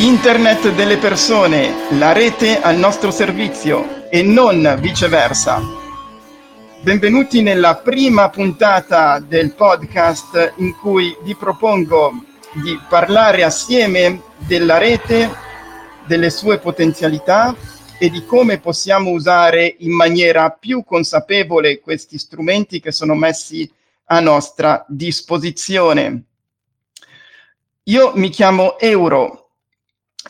Internet delle persone, la rete al nostro servizio e non viceversa. Benvenuti nella prima puntata del podcast in cui vi propongo di parlare assieme della rete, delle sue potenzialità e di come possiamo usare in maniera più consapevole questi strumenti che sono messi a nostra disposizione. Io mi chiamo Euro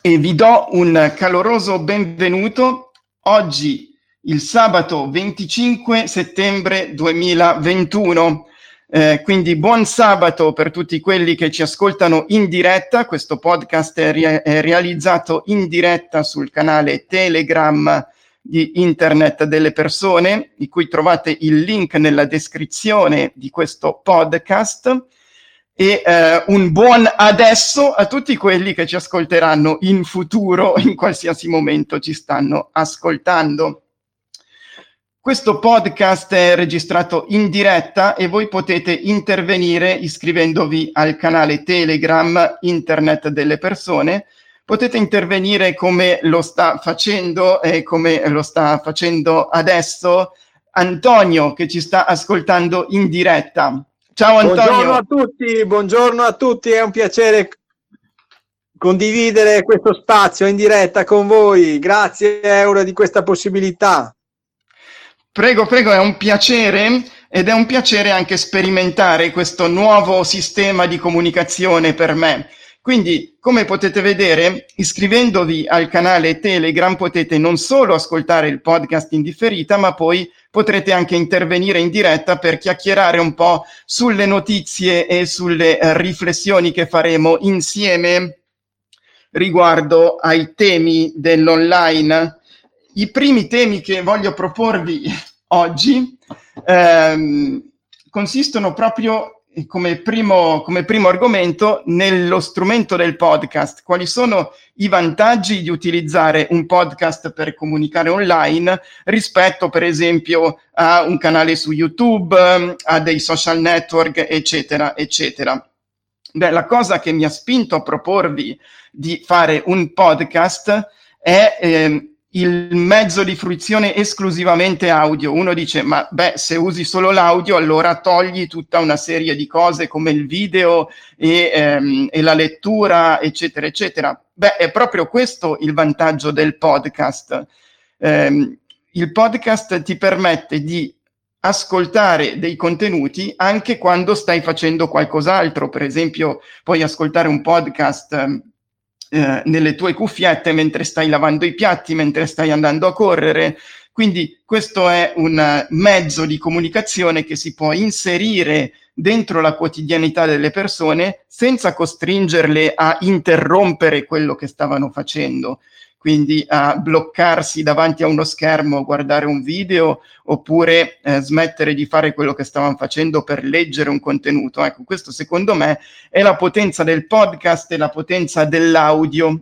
e vi do un caloroso benvenuto oggi, il sabato 25 settembre 2021. Eh, quindi buon sabato per tutti quelli che ci ascoltano in diretta. Questo podcast è, re- è realizzato in diretta sul canale Telegram di Internet delle persone, di cui trovate il link nella descrizione di questo podcast e eh, un buon adesso a tutti quelli che ci ascolteranno in futuro, in qualsiasi momento ci stanno ascoltando. Questo podcast è registrato in diretta e voi potete intervenire iscrivendovi al canale Telegram Internet delle persone. Potete intervenire come lo sta facendo e come lo sta facendo adesso Antonio che ci sta ascoltando in diretta. Ciao Antonio. Buongiorno a tutti, buongiorno a tutti, è un piacere condividere questo spazio in diretta con voi. Grazie Euro di questa possibilità. Prego, prego, è un piacere ed è un piacere anche sperimentare questo nuovo sistema di comunicazione per me. Quindi, come potete vedere, iscrivendovi al canale Telegram potete non solo ascoltare il podcast in differita, ma poi potrete anche intervenire in diretta per chiacchierare un po' sulle notizie e sulle eh, riflessioni che faremo insieme riguardo ai temi dell'online. I primi temi che voglio proporvi oggi ehm, consistono proprio come primo, come primo argomento nello strumento del podcast. Quali sono i vantaggi di utilizzare un podcast per comunicare online rispetto, per esempio, a un canale su YouTube, a dei social network, eccetera, eccetera. Beh, la cosa che mi ha spinto a proporvi di fare un podcast è eh, il mezzo di fruizione esclusivamente audio. Uno dice, ma beh, se usi solo l'audio, allora togli tutta una serie di cose come il video e, ehm, e la lettura, eccetera, eccetera. Beh, è proprio questo il vantaggio del podcast. Eh, il podcast ti permette di ascoltare dei contenuti anche quando stai facendo qualcos'altro. Per esempio, puoi ascoltare un podcast eh, nelle tue cuffiette mentre stai lavando i piatti, mentre stai andando a correre. Quindi questo è un mezzo di comunicazione che si può inserire dentro la quotidianità delle persone senza costringerle a interrompere quello che stavano facendo quindi a bloccarsi davanti a uno schermo, guardare un video oppure eh, smettere di fare quello che stavano facendo per leggere un contenuto. Ecco, questo secondo me è la potenza del podcast e la potenza dell'audio.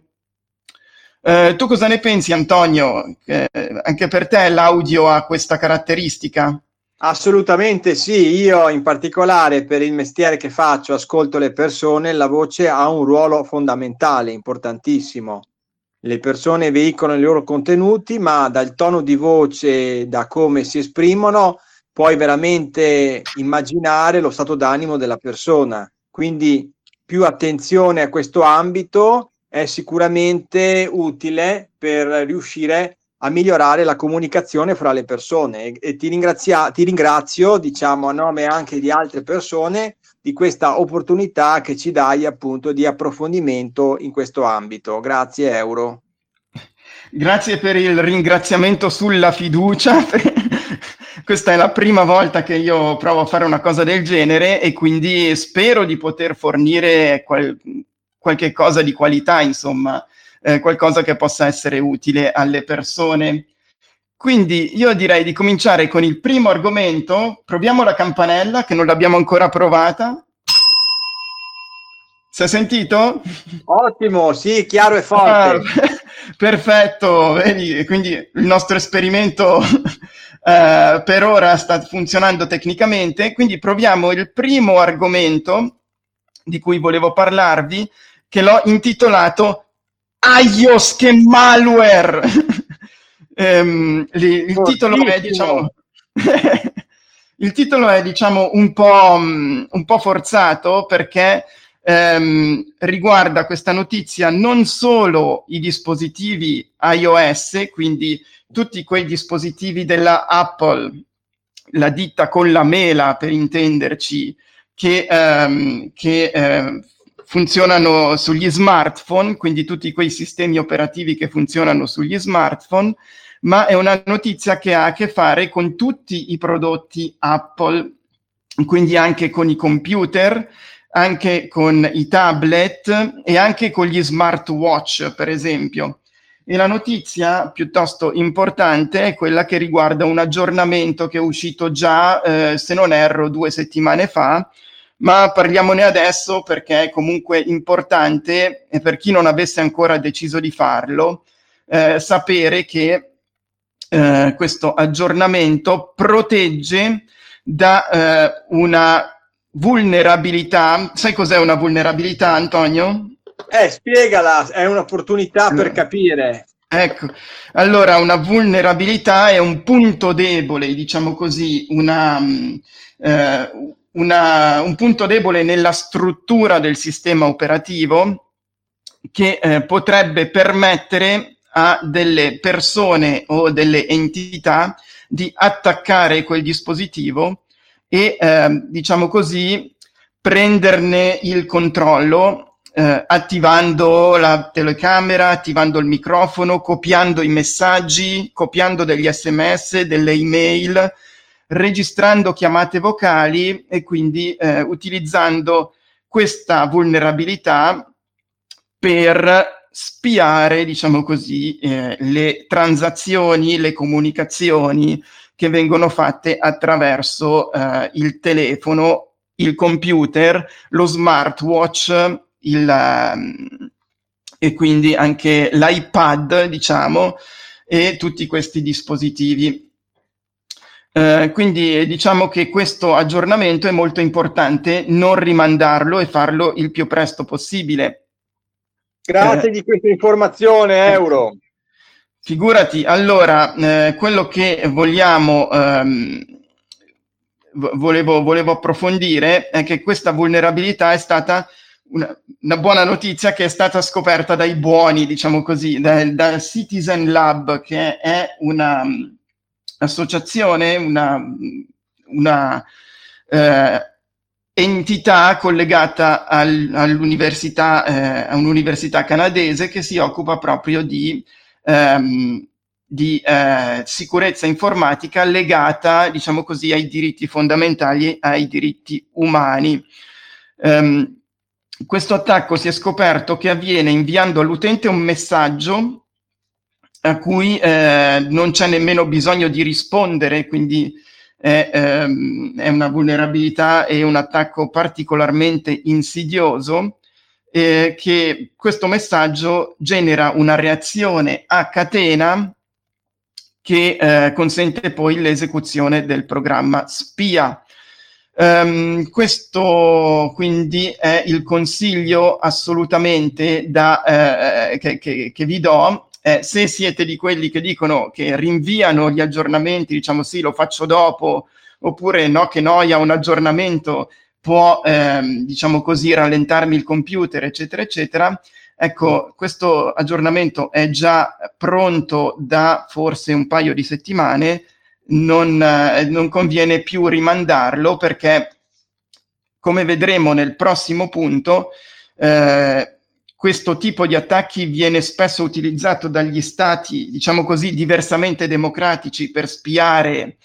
Eh, tu cosa ne pensi, Antonio? Eh, anche per te l'audio ha questa caratteristica? Assolutamente sì, io in particolare per il mestiere che faccio, ascolto le persone, la voce ha un ruolo fondamentale, importantissimo le persone veicolano i loro contenuti, ma dal tono di voce, da come si esprimono, puoi veramente immaginare lo stato d'animo della persona. Quindi più attenzione a questo ambito è sicuramente utile per riuscire a migliorare la comunicazione fra le persone e, e ti, ringrazia, ti ringrazio, diciamo, a nome anche di altre persone di questa opportunità che ci dai appunto di approfondimento in questo ambito. Grazie Euro. Grazie per il ringraziamento sulla fiducia. Questa è la prima volta che io provo a fare una cosa del genere e quindi spero di poter fornire qual- qualche cosa di qualità, insomma, eh, qualcosa che possa essere utile alle persone. Quindi io direi di cominciare con il primo argomento. Proviamo la campanella che non l'abbiamo ancora provata. Si è sentito? Ottimo, sì, chiaro e forte. Ah, perfetto, vedi, quindi il nostro esperimento eh, per ora sta funzionando tecnicamente. Quindi proviamo il primo argomento di cui volevo parlarvi, che l'ho intitolato Aios che malware! um, li, il titolo è, diciamo... il titolo è, diciamo, un po', un po forzato perché ehm, riguarda questa notizia non solo i dispositivi iOS, quindi tutti quei dispositivi della Apple, la ditta con la mela per intenderci, che, ehm, che eh, funzionano sugli smartphone, quindi tutti quei sistemi operativi che funzionano sugli smartphone, ma è una notizia che ha a che fare con tutti i prodotti Apple, quindi anche con i computer, anche con i tablet e anche con gli smartwatch, per esempio. E la notizia piuttosto importante è quella che riguarda un aggiornamento che è uscito già, eh, se non erro, due settimane fa, ma parliamone adesso perché è comunque importante e per chi non avesse ancora deciso di farlo, eh, sapere che eh, questo aggiornamento protegge da eh, una vulnerabilità. Sai cos'è una vulnerabilità, Antonio? Eh, spiegala, è un'opportunità per capire. Ecco, allora una vulnerabilità è un punto debole, diciamo così, una, eh, una, un punto debole nella struttura del sistema operativo che eh, potrebbe permettere a delle persone o delle entità di attaccare quel dispositivo e, eh, diciamo così, prenderne il controllo eh, attivando la telecamera, attivando il microfono, copiando i messaggi, copiando degli sms, delle email, registrando chiamate vocali e quindi eh, utilizzando questa vulnerabilità per spiare, diciamo così, eh, le transazioni, le comunicazioni che vengono fatte attraverso eh, il telefono, il computer, lo smartwatch, il, um, e quindi anche l'iPad, diciamo, e tutti questi dispositivi. Eh, quindi diciamo che questo aggiornamento è molto importante, non rimandarlo e farlo il più presto possibile. Grazie eh, di questa informazione, Euro. Figurati, allora, eh, quello che vogliamo, ehm, volevo, volevo, approfondire è che questa vulnerabilità è stata una, una, buona notizia che è stata scoperta dai buoni, diciamo così, dal, dal Citizen Lab, che è una associazione, una, una eh, entità collegata al, all'università, eh, a un'università canadese che si occupa proprio di, ehm, di eh, sicurezza informatica legata, diciamo così, ai diritti fondamentali, ai diritti umani. Um, questo attacco si è scoperto che avviene inviando all'utente un messaggio a cui eh, non c'è nemmeno bisogno di rispondere, quindi è, ehm, è, una vulnerabilità e un attacco particolarmente insidioso, eh, che questo messaggio genera una reazione a catena che eh, consente poi l'esecuzione del programma spia. Um, questo quindi è il consiglio assolutamente da, eh, che, che, che vi do eh, se siete di quelli che dicono che rinviano gli aggiornamenti, diciamo sì, lo faccio dopo, oppure no, che noia, un aggiornamento può, ehm, diciamo così, rallentarmi il computer, eccetera, eccetera. Ecco, questo aggiornamento è già pronto da forse un paio di settimane, non, eh, non conviene più rimandarlo perché, come vedremo nel prossimo punto, eh, questo tipo di attacchi viene spesso utilizzato dagli stati, diciamo così, diversamente democratici per spiare,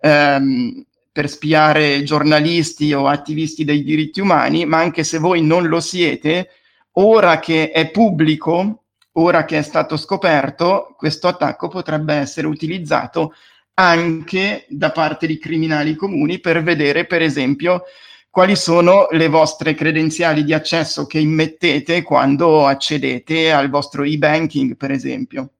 ehm, per spiare giornalisti o attivisti dei diritti umani, ma anche se voi non lo siete, ora che è pubblico, ora che è stato scoperto, questo attacco potrebbe essere utilizzato anche da parte di criminali comuni per vedere, per esempio, quali sono le vostre credenziali di accesso che immettete quando accedete al vostro e-banking, per esempio.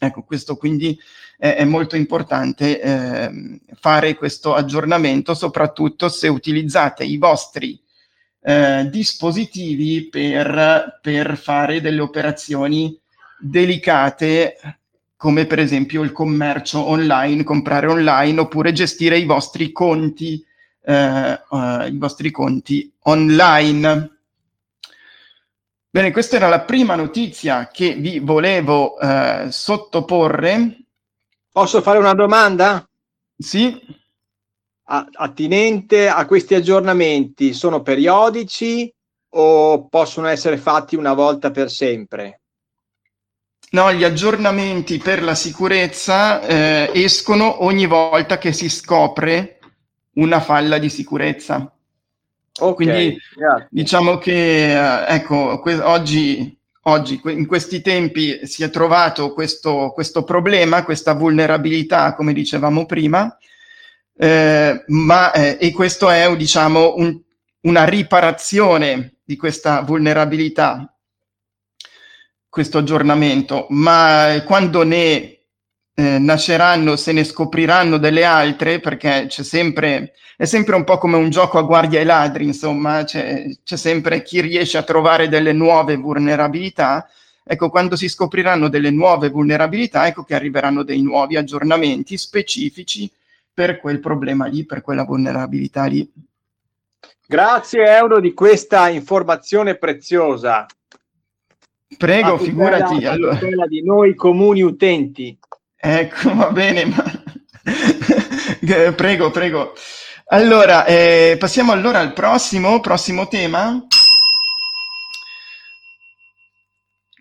Ecco, questo quindi è, è molto importante eh, fare questo aggiornamento, soprattutto se utilizzate i vostri eh, dispositivi per, per fare delle operazioni delicate come per esempio il commercio online, comprare online oppure gestire i vostri conti, eh, uh, i vostri conti online. Bene, questa era la prima notizia che vi volevo eh, sottoporre. Posso fare una domanda? Sì. attinente a questi aggiornamenti, sono periodici o possono essere fatti una volta per sempre? No, gli aggiornamenti per la sicurezza eh, escono ogni volta che si scopre una falla di sicurezza. Okay, Quindi grazie. diciamo che eh, ecco, que- oggi, oggi, in questi tempi si è trovato questo, questo problema, questa vulnerabilità, come dicevamo prima, eh, ma, eh, e questo è diciamo, un, una riparazione di questa vulnerabilità questo aggiornamento, ma quando ne eh, nasceranno, se ne scopriranno delle altre, perché c'è sempre, è sempre un po' come un gioco a guardia ai ladri, insomma, c'è, c'è sempre chi riesce a trovare delle nuove vulnerabilità. Ecco, quando si scopriranno delle nuove vulnerabilità, ecco che arriveranno dei nuovi aggiornamenti specifici per quel problema lì, per quella vulnerabilità lì. Grazie Euro di questa informazione preziosa. Prego, figurati. Allora. Di noi comuni utenti. Ecco, va bene, ma... prego, prego. Allora, eh, passiamo allora al prossimo, prossimo tema,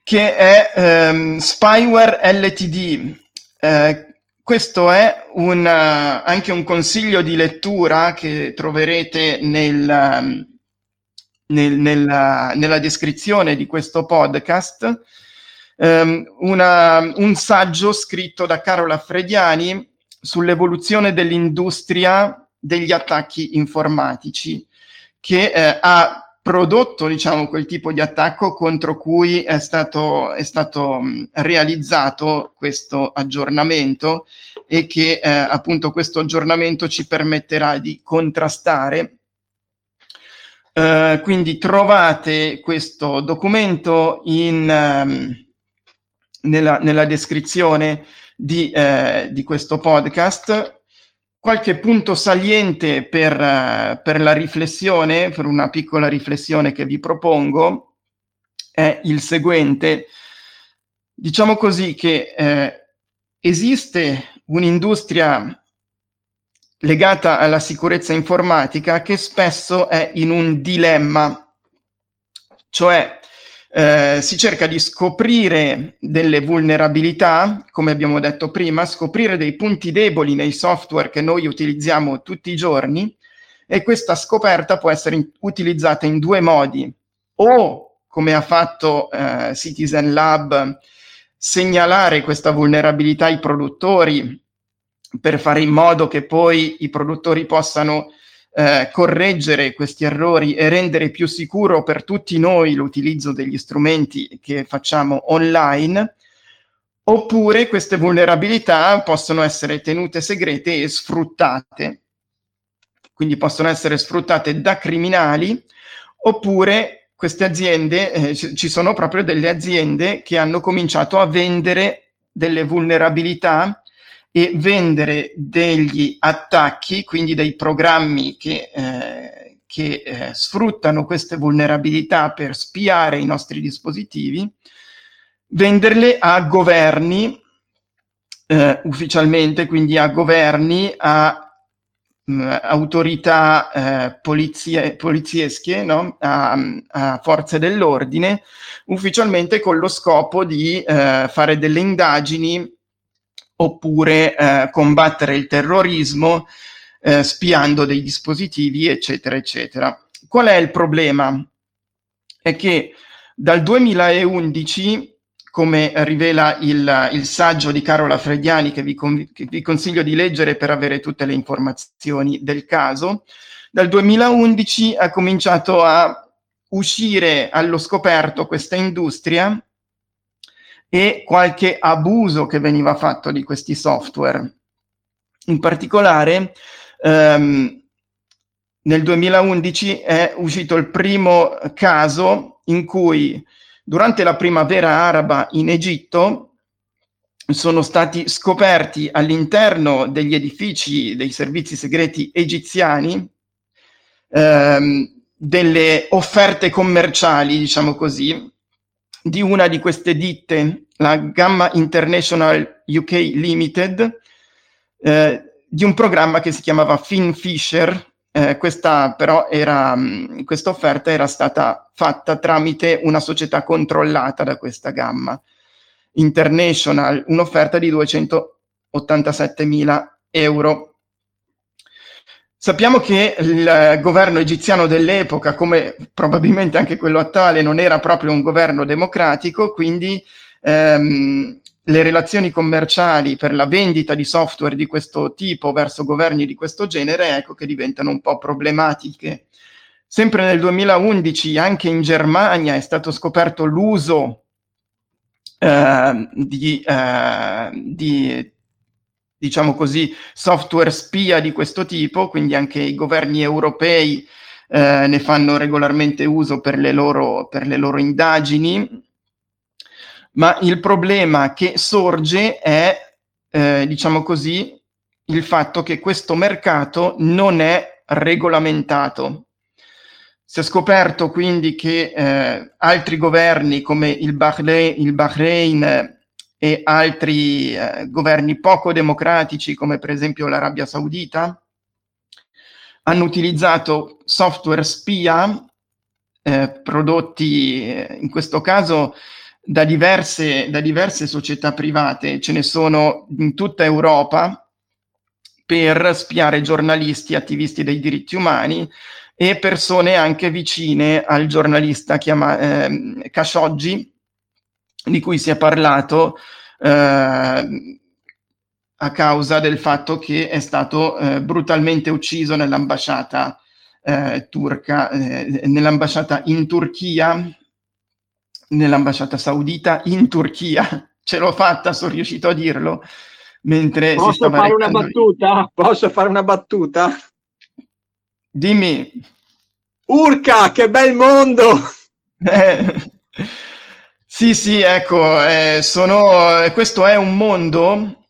che è ehm, Spyware LTD. Eh, questo è un, uh, anche un consiglio di lettura che troverete nel, um, nel, nella, nella, descrizione di questo podcast um, una, un saggio scritto da Carola Frediani sull'evoluzione dell'industria degli attacchi informatici, che eh, ha prodotto diciamo, quel tipo di attacco contro cui è stato, è stato um, realizzato questo aggiornamento e che eh, appunto questo aggiornamento ci permetterà di contrastare. Uh, quindi trovate questo documento in, um, nella, nella, descrizione di, uh, di, questo podcast. Qualche punto saliente per, uh, per, la riflessione, per una piccola riflessione che vi propongo, è il seguente. Diciamo così che esiste un'industria legata alla sicurezza informatica che spesso è in un dilemma, cioè eh, si cerca di scoprire delle vulnerabilità, come abbiamo detto prima, scoprire dei punti deboli nei software che noi utilizziamo tutti i giorni e questa scoperta può essere in- utilizzata in due modi, o come ha fatto eh, Citizen Lab, segnalare questa vulnerabilità ai produttori per fare in modo che poi i produttori possano eh, correggere questi errori e rendere più sicuro per tutti noi l'utilizzo degli strumenti che facciamo online, oppure queste vulnerabilità possono essere tenute segrete e sfruttate, quindi possono essere sfruttate da criminali, oppure queste aziende, eh, ci sono proprio delle aziende che hanno cominciato a vendere delle vulnerabilità e vendere degli attacchi, quindi dei programmi che, eh, che eh, sfruttano queste vulnerabilità per spiare i nostri dispositivi, venderle a governi eh, ufficialmente, quindi a governi, a mh, mm, autorità eh, polizie, poliziesche, no? a, a, forze dell'ordine, ufficialmente con lo scopo di eh, fare delle indagini oppure eh, combattere il terrorismo eh, spiando dei dispositivi, eccetera, eccetera. Qual è il problema? È che dal 2011 come rivela il, il, saggio di Carola Frediani che vi, che vi, consiglio di leggere per avere tutte le informazioni del caso, dal 2011 ha cominciato a uscire allo scoperto questa industria e qualche abuso che veniva fatto di questi software. In particolare, ehm, nel 2011 è uscito il primo caso in cui durante la primavera araba in Egitto sono stati scoperti all'interno degli edifici dei servizi segreti egiziani ehm, delle offerte commerciali, diciamo così, di una di queste ditte, la Gamma International UK Limited, eh, di un programma che si chiamava FinFisher. Eh, questa però era, mh, questa offerta era stata fatta tramite una società controllata da questa gamma. International, un'offerta di 287.000 euro. Sappiamo che il governo egiziano dell'epoca, come probabilmente anche quello attuale, non era proprio un governo democratico, quindi ehm, le relazioni commerciali per la vendita di software di questo tipo verso governi di questo genere, ecco che diventano un po' problematiche. Sempre nel 2011 anche in Germania è stato scoperto l'uso eh, di, eh, di, diciamo così, software spia di questo tipo, quindi anche i governi europei eh, ne fanno regolarmente uso per le loro, per le loro indagini, ma il problema che sorge è, eh, diciamo così, il fatto che questo mercato non è regolamentato. Si è scoperto quindi che eh, altri governi come il Bahrain, il Bahrain e altri eh, governi poco democratici come per esempio l'Arabia Saudita hanno utilizzato software spia eh, prodotti eh, in questo caso da diverse, da diverse società private, ce ne sono in tutta Europa per spiare giornalisti, attivisti dei diritti umani e persone anche vicine al giornalista chiama, eh, Khashoggi, di cui si è parlato eh, a causa del fatto che è stato eh, brutalmente ucciso nell'ambasciata eh, turca, eh, nell'ambasciata in Turchia, nell'ambasciata saudita in Turchia. Ce l'ho fatta, sono riuscito a dirlo. Mentre Posso fare una battuta? Posso fare una battuta? Dimmi. Urca, che bel mondo! Eh, sì, sì, ecco, eh, sono, questo è un mondo,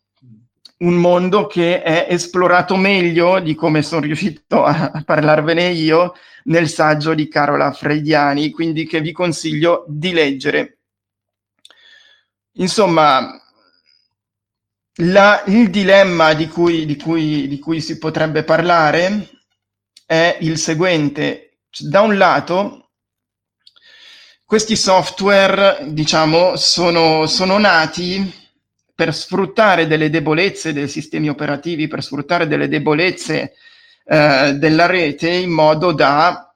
un mondo che è esplorato meglio di come sono riuscito a, parlarvene io nel saggio di Carola Frediani, quindi che vi consiglio di leggere. Insomma, la, il dilemma di cui, di, cui, di cui si potrebbe parlare è il seguente. Da un lato, questi software, diciamo, sono, sono nati per sfruttare delle debolezze dei sistemi operativi, per sfruttare delle debolezze eh, della rete in modo da,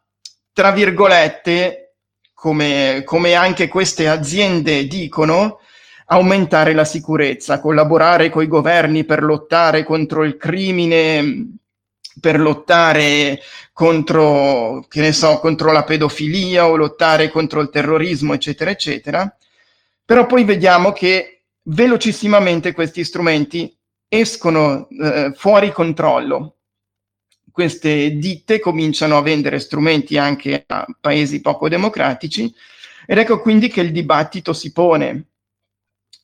tra virgolette, come, come anche queste aziende dicono, aumentare la sicurezza, collaborare con i governi per lottare contro il crimine per lottare contro, che ne so, contro la pedofilia o lottare contro il terrorismo, eccetera, eccetera. Però poi vediamo che velocissimamente questi strumenti escono eh, fuori controllo. Queste ditte cominciano a vendere strumenti anche a paesi poco democratici ed ecco quindi che il dibattito si pone,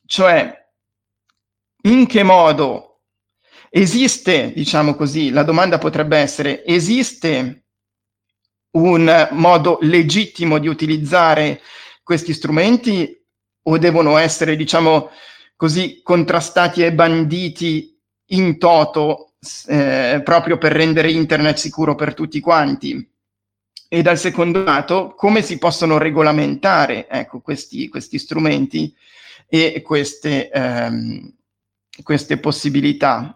cioè in che modo Esiste, diciamo così, la domanda potrebbe essere, esiste un modo legittimo di utilizzare questi strumenti o devono essere, diciamo così, contrastati e banditi in toto eh, proprio per rendere internet sicuro per tutti quanti? E dal secondo lato, come si possono regolamentare ecco, questi, questi strumenti e queste, ehm, queste possibilità?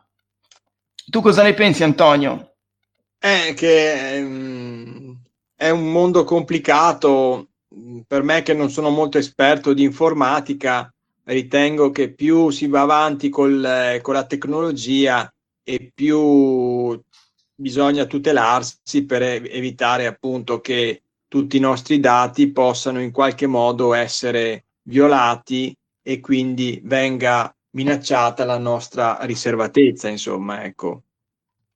Tu cosa ne pensi, Antonio? È che um, è un mondo complicato. Per me, che non sono molto esperto di informatica, ritengo che più si va avanti col, con la tecnologia e più bisogna tutelarsi per evitare appunto che tutti i nostri dati possano in qualche modo essere violati e quindi venga minacciata la nostra riservatezza, insomma, ecco.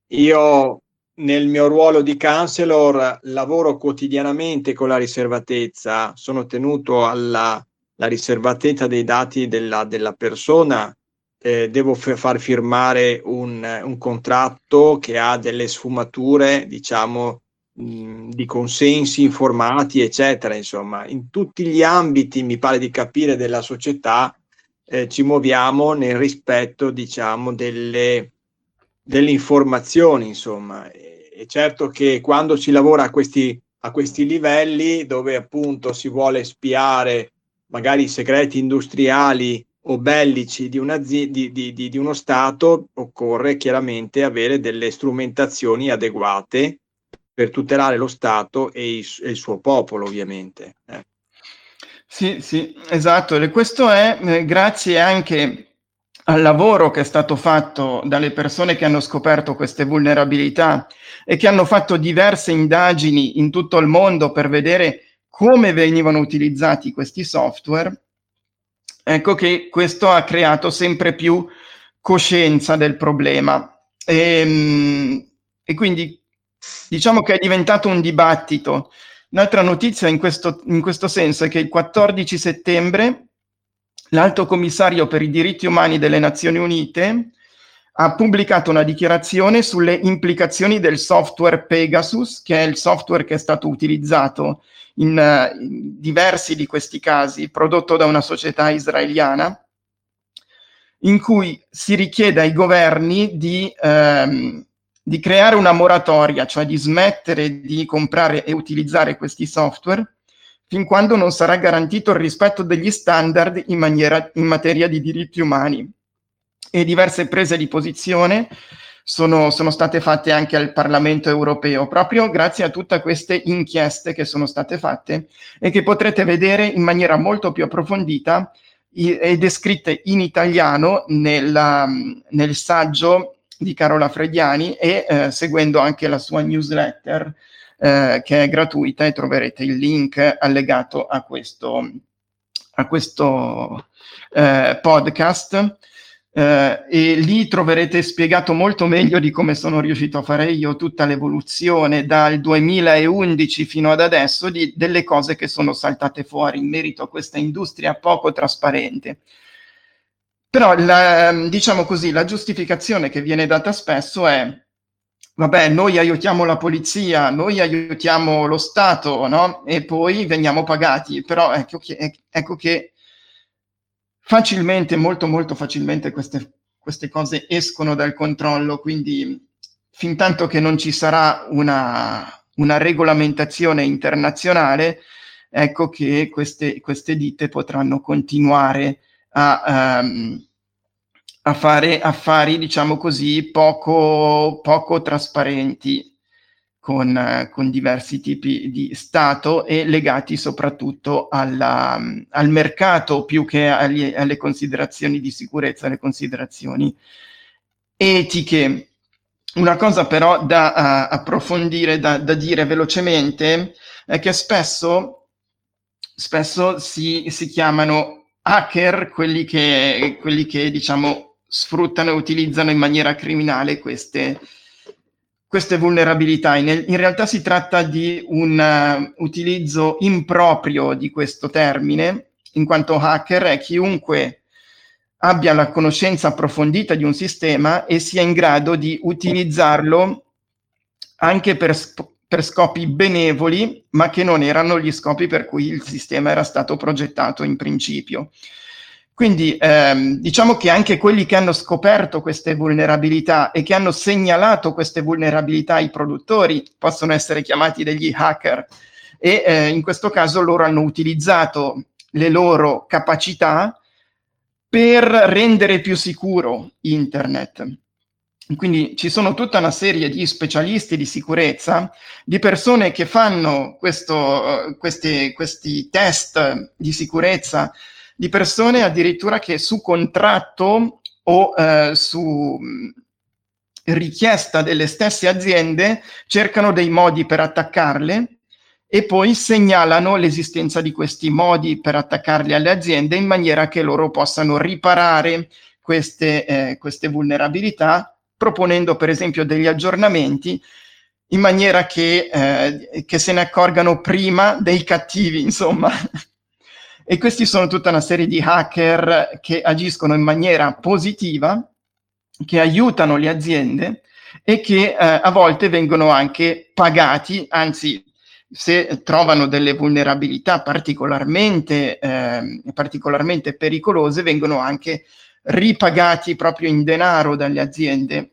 Io nel mio ruolo di counselor lavoro quotidianamente con la riservatezza, sono tenuto alla riservatezza dei dati della, della persona, eh, devo f- far firmare un, un, contratto che ha delle sfumature, diciamo, mh, di consensi informati, eccetera. Insomma, in tutti gli ambiti, mi pare di capire, della società eh, ci muoviamo nel rispetto, diciamo, delle, delle informazioni, insomma è certo che quando si lavora a questi, a questi livelli, dove appunto si vuole spiare magari i segreti industriali o bellici di, di, di, di, uno Stato, occorre chiaramente avere delle strumentazioni adeguate per tutelare lo Stato e il, e il suo popolo, ovviamente. Eh. Sì, sì, esatto. E questo è eh, grazie anche al lavoro che è stato fatto dalle persone che hanno scoperto queste vulnerabilità e che hanno fatto diverse indagini in tutto il mondo per vedere come venivano utilizzati questi software, ecco che questo ha creato sempre più coscienza del problema. E, ehm, e quindi diciamo che è diventato un dibattito. Un'altra notizia in questo, in questo senso è che il 14 settembre l'Alto Commissario per i diritti umani delle Nazioni Unite ha pubblicato una dichiarazione sulle implicazioni del software Pegasus, che è il software che è stato utilizzato in, in diversi di questi casi, prodotto da una società israeliana, in cui si richiede ai governi di, ehm, di creare una moratoria, cioè di smettere di comprare e utilizzare questi software fin quando non sarà garantito il rispetto degli standard in, maniera, in materia di diritti umani. E diverse prese di posizione sono, sono, state fatte anche al Parlamento europeo, proprio grazie a tutte queste inchieste che sono state fatte e che potrete vedere in maniera molto più approfondita e descritte in italiano nella, nel saggio di Carola Frediani e eh, seguendo anche la sua newsletter eh, che è gratuita e troverete il link allegato a questo, a questo eh, podcast. Eh, e lì troverete spiegato molto meglio di come sono riuscito a fare io tutta l'evoluzione dal 2011 fino ad adesso di, delle cose che sono saltate fuori in merito a questa industria poco trasparente. Però la, diciamo così, la giustificazione che viene data spesso è vabbè, noi aiutiamo la polizia, noi aiutiamo lo Stato, no? E poi veniamo pagati. Però ecco che, ecco che facilmente, molto molto facilmente queste, queste cose escono dal controllo, quindi fin tanto che non ci sarà una, una regolamentazione internazionale, ecco che queste, queste ditte potranno continuare a... Um, a fare affari, diciamo così, poco, poco trasparenti con, con, diversi tipi di Stato e legati soprattutto alla, al mercato più che agli, alle considerazioni di sicurezza, alle considerazioni etiche. Una cosa però da uh, approfondire, da, da, dire velocemente, è che spesso, spesso si, si chiamano hacker quelli che, quelli che diciamo sfruttano e utilizzano in maniera criminale queste, queste vulnerabilità. In, in, realtà si tratta di un uh, utilizzo improprio di questo termine, in quanto hacker è chiunque abbia la conoscenza approfondita di un sistema e sia in grado di utilizzarlo anche per, per scopi benevoli, ma che non erano gli scopi per cui il sistema era stato progettato in principio. Quindi ehm, diciamo che anche quelli che hanno scoperto queste vulnerabilità e che hanno segnalato queste vulnerabilità ai produttori possono essere chiamati degli hacker e eh, in questo caso loro hanno utilizzato le loro capacità per rendere più sicuro internet. Quindi ci sono tutta una serie di specialisti di sicurezza, di persone che fanno questo, questi, questi test di sicurezza di persone addirittura che su contratto o eh, su richiesta delle stesse aziende cercano dei modi per attaccarle e poi segnalano l'esistenza di questi modi per attaccarli alle aziende in maniera che loro possano riparare queste, eh, queste vulnerabilità proponendo per esempio degli aggiornamenti in maniera che, eh, che se ne accorgano prima dei cattivi, insomma. e questi sono tutta una serie di hacker che agiscono in maniera positiva, che aiutano le aziende e che eh, a volte vengono anche pagati, anzi se trovano delle vulnerabilità particolarmente, eh, particolarmente pericolose, vengono anche ripagati proprio in denaro dalle aziende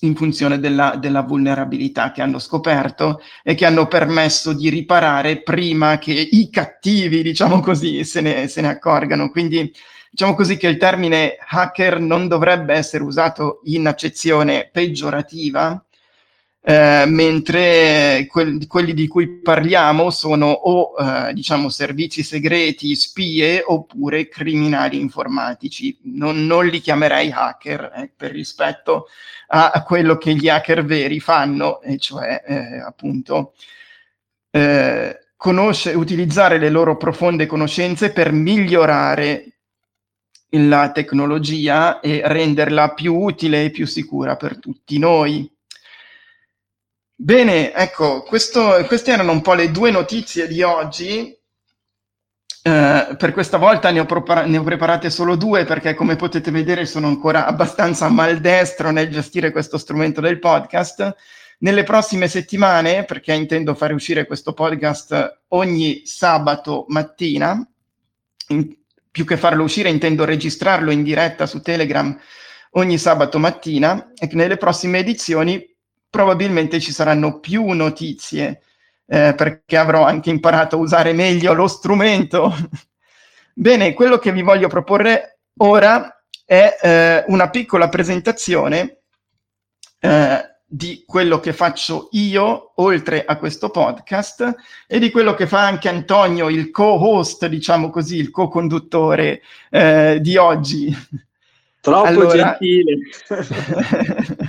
in funzione della, della, vulnerabilità che hanno scoperto e che hanno permesso di riparare prima che i cattivi, diciamo così, se ne, se ne accorgano. Quindi diciamo così che il termine hacker non dovrebbe essere usato in accezione peggiorativa, eh, mentre que- quelli di cui parliamo sono o eh, diciamo servizi segreti, spie oppure criminali informatici. Non, non li chiamerei hacker eh, per rispetto a, quello che gli hacker veri fanno, e cioè eh, appunto eh, conosce, utilizzare le loro profonde conoscenze per migliorare la tecnologia e renderla più utile e più sicura per tutti noi. Bene, ecco, questo, queste erano un po' le due notizie di oggi. Eh, per questa volta ne ho, propar- ne ho, preparate solo due perché come potete vedere sono ancora abbastanza maldestro nel gestire questo strumento del podcast. Nelle prossime settimane, perché intendo fare uscire questo podcast ogni sabato mattina, in, più che farlo uscire intendo registrarlo in diretta su Telegram ogni sabato mattina e nelle prossime edizioni probabilmente ci saranno più notizie eh, perché avrò anche imparato a usare meglio lo strumento. Bene, quello che vi voglio proporre ora è eh, una piccola presentazione eh, di quello che faccio io oltre a questo podcast e di quello che fa anche Antonio, il co-host, diciamo così, il co-conduttore eh, di oggi. Troppo allora... gentile.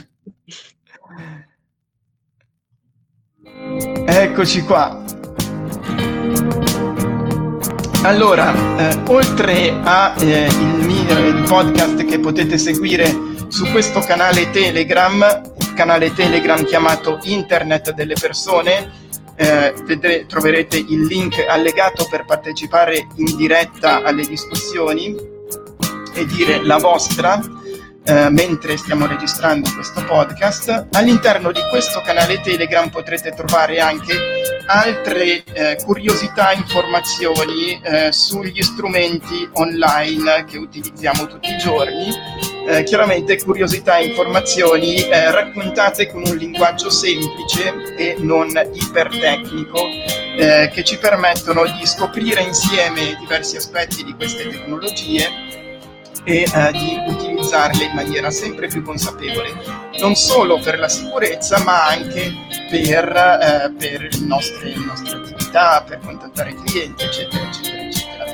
Eccoci qua. Allora, eh, oltre al eh, podcast che potete seguire su questo canale Telegram, canale Telegram chiamato Internet delle persone, eh, vedrete, troverete il link allegato per partecipare in diretta alle discussioni e dire la vostra eh, mentre stiamo registrando questo podcast. All'interno di questo canale Telegram potrete trovare anche altre eh, curiosità, informazioni eh, sugli strumenti online che utilizziamo tutti i giorni. Eh, chiaramente curiosità e informazioni eh, raccontate con un linguaggio semplice e non ipertecnico che ci permettono di scoprire insieme diversi aspetti di queste tecnologie e di utilizzarle in maniera sempre più consapevole, non solo per la sicurezza ma anche per, eh, per le, nostre, le nostre attività, per contattare clienti, eccetera, eccetera, eccetera.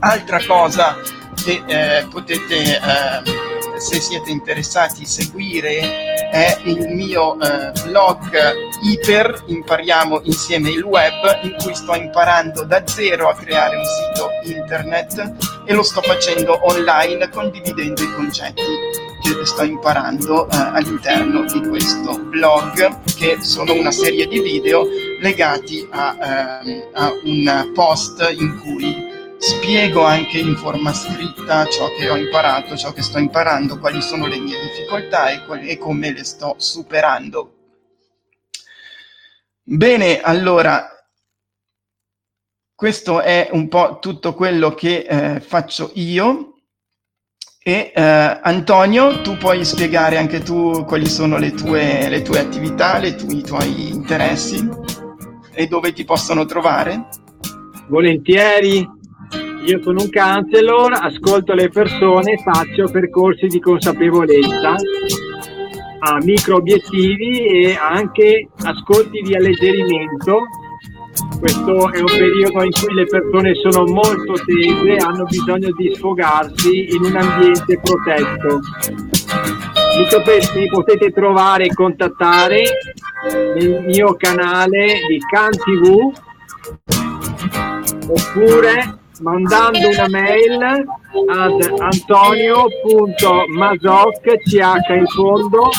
Altra cosa che eh, potete, eh, se siete interessati, seguire è il mio eh, blog Iper, impariamo insieme il web, in cui sto imparando da zero a creare un sito internet e lo sto facendo online condividendo i concetti che sto imparando eh, all'interno di questo blog che sono una serie di video legati a, eh, a un post in cui spiego anche in forma scritta ciò che ho imparato, ciò che sto imparando, quali sono le mie difficoltà e, quali, e come le sto superando. Bene, allora, questo è un po' tutto quello che eh, faccio io. E eh, Antonio, tu puoi spiegare anche tu quali sono le tue, le tue attività, le tu, i tuoi interessi e dove ti possono trovare? Volentieri, io sono un counselor, ascolto le persone, faccio percorsi di consapevolezza a micro obiettivi e anche ascolti di alleggerimento. Questo è un periodo in cui le persone sono molto tese, hanno bisogno di sfogarsi in un ambiente protetto. Mi potete trovare e contattare nel mio canale di CanTV oppure mandando una mail ad antonio.masoc ch in fondo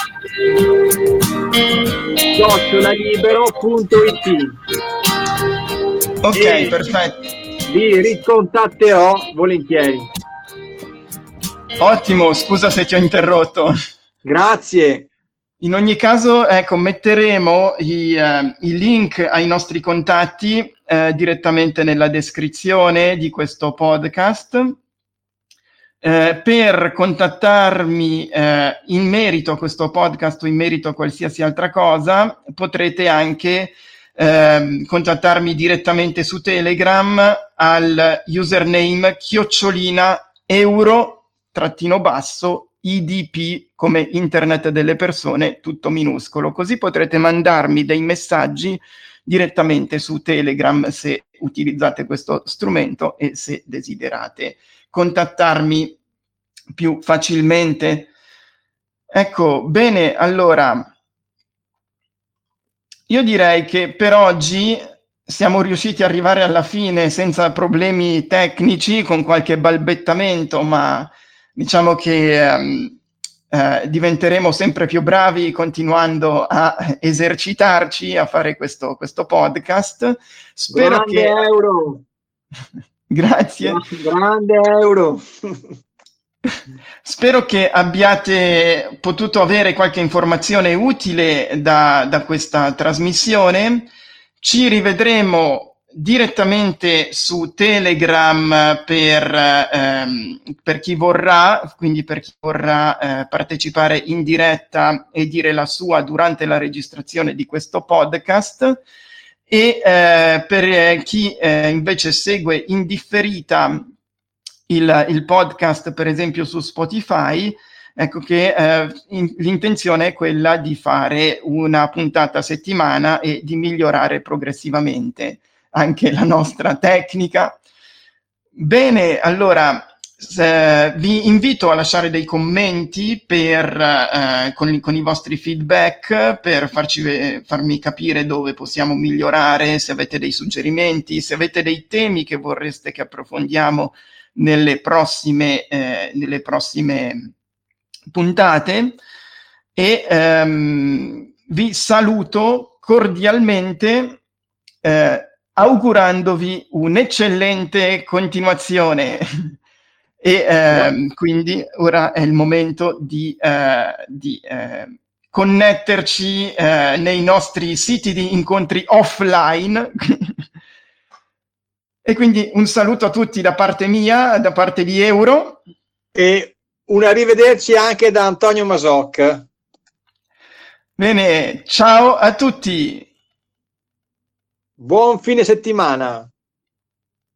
chiocciolalibero.it Ok, e perfetto. Vi ricontatterò volentieri. Ottimo, scusa se ti ho interrotto. Grazie. In ogni caso, ecco, metteremo i, uh, i link ai nostri contatti uh, direttamente nella descrizione di questo podcast. Uh, per contattarmi in merito a questo podcast o in merito a qualsiasi altra cosa, potrete anche ehm, contattarmi direttamente su Telegram al username chiocciolina euro trattino basso IDP come Internet delle persone, tutto minuscolo. Così potrete mandarmi dei messaggi direttamente su Telegram se utilizzate questo strumento e se desiderate contattarmi più facilmente. Ecco, bene, allora io direi che per oggi siamo riusciti ad arrivare alla fine senza problemi tecnici, con qualche balbettamento, ma diciamo che um, eh, diventeremo sempre più bravi continuando a esercitarci a fare questo, questo podcast. Spero grande che... euro! Grazie. Grande euro! Spero che abbiate potuto avere qualche informazione utile da, da questa trasmissione. Ci rivedremo direttamente su Telegram per, ehm, per, chi vorrà, quindi per chi vorrà eh, partecipare in diretta e dire la sua durante la registrazione di questo podcast e eh, per chi eh, invece segue in differita il, il, podcast per esempio su Spotify, ecco che eh, in, l'intenzione è quella di fare una puntata a settimana e di migliorare progressivamente anche la nostra tecnica. Bene, allora eh, vi invito a lasciare dei commenti per, eh, con, con, i vostri feedback per farci, farmi capire dove possiamo migliorare, se avete dei suggerimenti, se avete dei temi che vorreste che approfondiamo nelle prossime, eh, nelle prossime puntate e ehm, vi saluto cordialmente eh, augurandovi un'eccellente continuazione. e eh, quindi ora è il momento di, eh, di eh, connetterci eh, nei nostri siti di incontri offline. e quindi un saluto a tutti da parte mia, da parte di Euro. E un arrivederci anche da Antonio Masoc. Bene, ciao a tutti. Buon fine settimana.